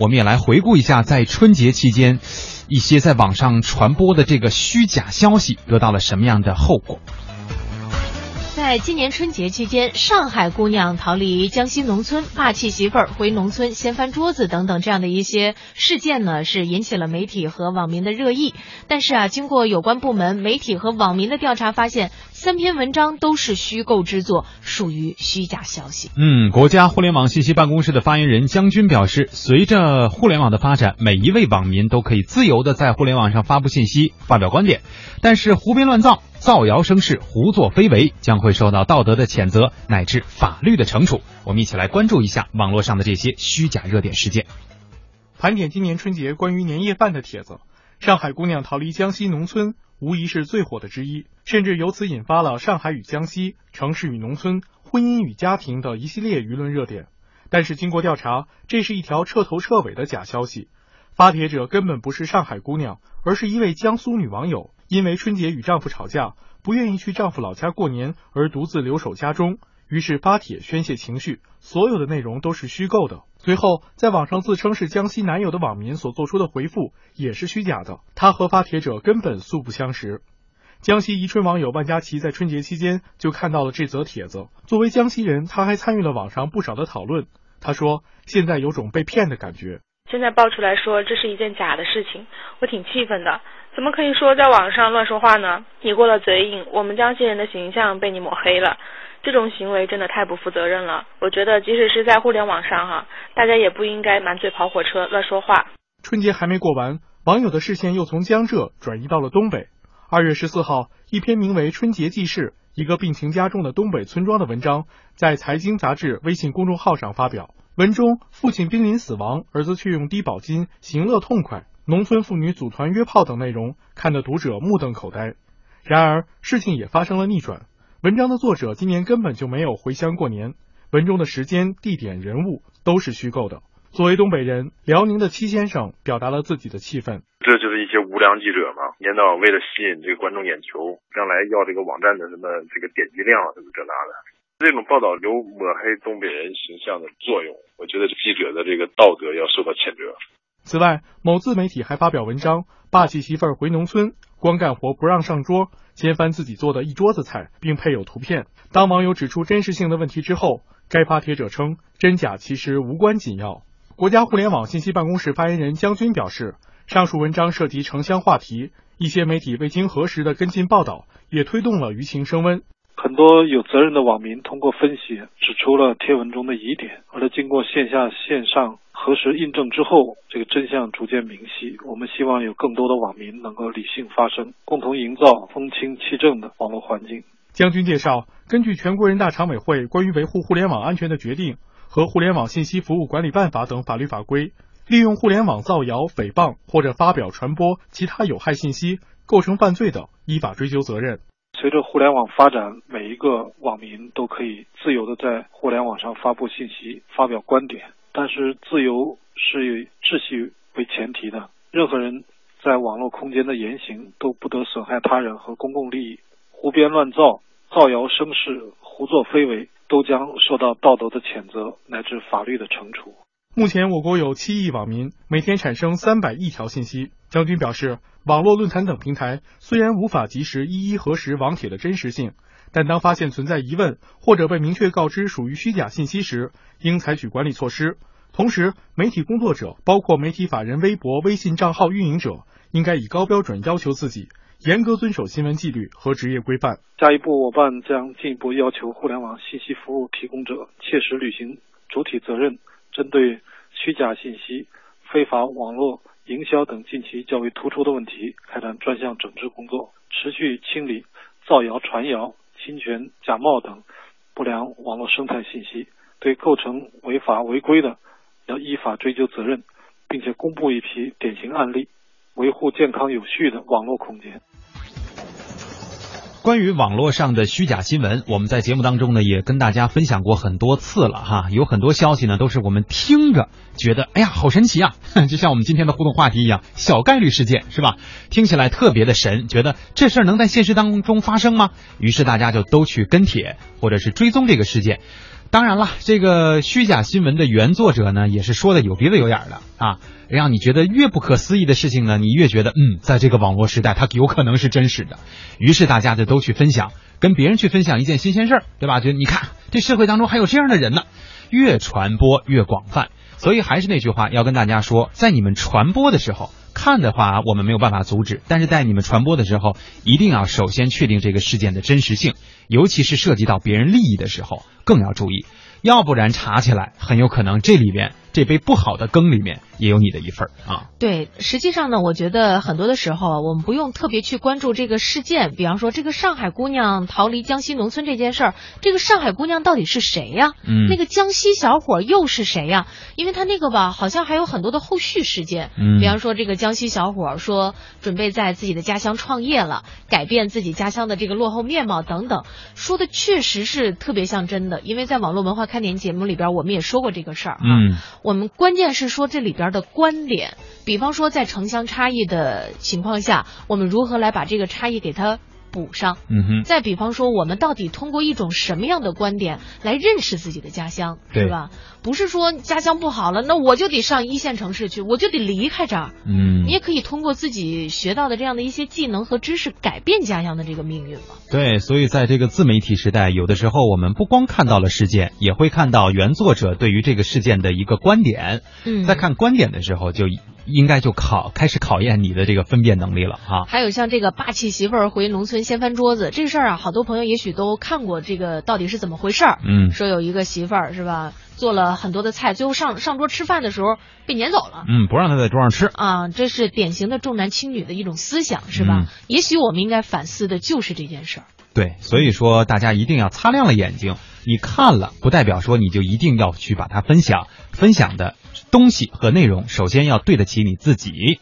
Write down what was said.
我们也来回顾一下，在春节期间，一些在网上传播的这个虚假消息得到了什么样的后果。在今年春节期间，上海姑娘逃离江西农村，霸气媳妇儿回农村掀翻桌子等等这样的一些事件呢，是引起了媒体和网民的热议。但是啊，经过有关部门、媒体和网民的调查，发现三篇文章都是虚构之作，属于虚假消息。嗯，国家互联网信息办公室的发言人姜军表示，随着互联网的发展，每一位网民都可以自由的在互联网上发布信息、发表观点，但是胡编乱造。造谣生事、胡作非为将会受到道德的谴责乃至法律的惩处。我们一起来关注一下网络上的这些虚假热点事件。盘点今年春节关于年夜饭的帖子，上海姑娘逃离江西农村无疑是最火的之一，甚至由此引发了上海与江西、城市与农村、婚姻与家庭的一系列舆论热点。但是经过调查，这是一条彻头彻尾的假消息。发帖者根本不是上海姑娘，而是一位江苏女网友。因为春节与丈夫吵架，不愿意去丈夫老家过年，而独自留守家中，于是发帖宣泄情绪。所有的内容都是虚构的。随后，在网上自称是江西男友的网民所做出的回复也是虚假的，他和发帖者根本素不相识。江西宜春网友万佳琪在春节期间就看到了这则帖子。作为江西人，他还参与了网上不少的讨论。他说：“现在有种被骗的感觉。现在爆出来说这是一件假的事情，我挺气愤的。”怎么可以说在网上乱说话呢？你过了嘴瘾，我们江西人的形象被你抹黑了，这种行为真的太不负责任了。我觉得即使是在互联网上哈，大家也不应该满嘴跑火车乱说话。春节还没过完，网友的视线又从江浙转移到了东北。二月十四号，一篇名为《春节记事：一个病情加重的东北村庄》的文章在财经杂志微信公众号上发表。文中，父亲濒临死亡，儿子却用低保金行乐痛快。农村妇女组团约炮等内容看得读者目瞪口呆。然而事情也发生了逆转。文章的作者今年根本就没有回乡过年，文中的时间、地点、人物都是虚构的。作为东北人，辽宁的戚先生表达了自己的气愤：这就是一些无良记者嘛，年到为了吸引这个观众眼球，将来要这个网站的什么这个点击量什么这那的，这种报道有抹黑东北人形象的作用。我觉得记者的这个道德要受到谴责。此外，某自媒体还发表文章，霸气媳妇儿回农村，光干活不让上桌，掀翻自己做的一桌子菜，并配有图片。当网友指出真实性的问题之后，该发帖者称真假其实无关紧要。国家互联网信息办公室发言人姜军表示，上述文章涉及城乡话题，一些媒体未经核实的跟进报道，也推动了舆情升温。很多有责任的网民通过分析指出了贴文中的疑点，而在经过线下线上。核实印证之后，这个真相逐渐明晰。我们希望有更多的网民能够理性发声，共同营造风清气正的网络环境。将军介绍，根据全国人大常委会关于维护互联网安全的决定和《互联网信息服务管理办法》等法律法规，利用互联网造谣、诽谤或者发表、传播其他有害信息，构成犯罪的，依法追究责任。随着互联网发展，每一个网民都可以自由的在互联网上发布信息、发表观点。但是，自由是以秩序为前提的。任何人在网络空间的言行都不得损害他人和公共利益。胡编乱造、造谣生事、胡作非为，都将受到道德的谴责乃至法律的惩处。目前，我国有七亿网民，每天产生三百亿条信息。将军表示，网络论坛等平台虽然无法及时一一核实网帖的真实性。但当发现存在疑问或者被明确告知属于虚假信息时，应采取管理措施。同时，媒体工作者，包括媒体法人微博、微信账号运营者，应该以高标准要求自己，严格遵守新闻纪律和职业规范。下一步，我办将进一步要求互联网信息服务提供者切实履行主体责任，针对虚假信息、非法网络营销等近期较为突出的问题，开展专项整治工作，持续清理造谣传谣。侵权、假冒等不良网络生态信息，对构成违法违规的，要依法追究责任，并且公布一批典型案例，维护健康有序的网络空间。关于网络上的虚假新闻，我们在节目当中呢也跟大家分享过很多次了哈。有很多消息呢都是我们听着觉得哎呀好神奇啊，就像我们今天的互动话题一样，小概率事件是吧？听起来特别的神，觉得这事儿能在现实当中发生吗？于是大家就都去跟帖或者是追踪这个事件。当然了，这个虚假新闻的原作者呢，也是说的有鼻子有眼的啊，让你觉得越不可思议的事情呢，你越觉得嗯，在这个网络时代，它有可能是真实的。于是大家就都去分享，跟别人去分享一件新鲜事儿，对吧？就你看，这社会当中还有这样的人呢，越传播越广泛。所以还是那句话，要跟大家说，在你们传播的时候，看的话我们没有办法阻止，但是在你们传播的时候，一定要首先确定这个事件的真实性，尤其是涉及到别人利益的时候，更要注意，要不然查起来很有可能这里边这杯不好的羹里面也有你的一份儿啊。对，实际上呢，我觉得很多的时候啊，我们不用特别去关注这个事件，比方说这个上海姑娘逃离江西农村这件事儿，这个上海姑娘到底是谁呀？嗯那个江西小伙又是谁呀？因为他那个吧，好像还有很多的后续事件，嗯比方说这个江西小伙说准备在自己的家乡创业了，改变自己家乡的这个落后面貌等等，说的确实是特别像真的，因为在网络文化看点节目里边，我们也说过这个事儿啊。嗯我我们关键是说这里边的观点，比方说在城乡差异的情况下，我们如何来把这个差异给它补上？嗯哼。再比方说，我们到底通过一种什么样的观点来认识自己的家乡，对是吧？不是说家乡不好了，那我就得上一线城市去，我就得离开这儿。嗯你也可以通过自己学到的这样的一些技能和知识，改变家乡的这个命运嘛。对，所以在这个自媒体时代，有的时候我们不光看到了事件，也会看到原作者对于这个事件的一个观点。嗯在看观点的时候，就应该就考开始考验你的这个分辨能力了哈。还有像这个霸气媳妇儿回农村掀翻桌子这事儿啊，好多朋友也许都看过，这个到底是怎么回事儿？嗯说有一个媳妇儿是吧，做了很多的菜，最后上上桌吃饭的时候被撵走了。嗯，不让他在桌上吃。啊，这是典型的重男轻女的一种思想，是吧？嗯也许我们应该反思的就是这件事儿。对，所以说大家一定要擦亮了眼睛，你看了不代表说你就一定要去把它分享，分享的东西和内容首先要对得起你自己。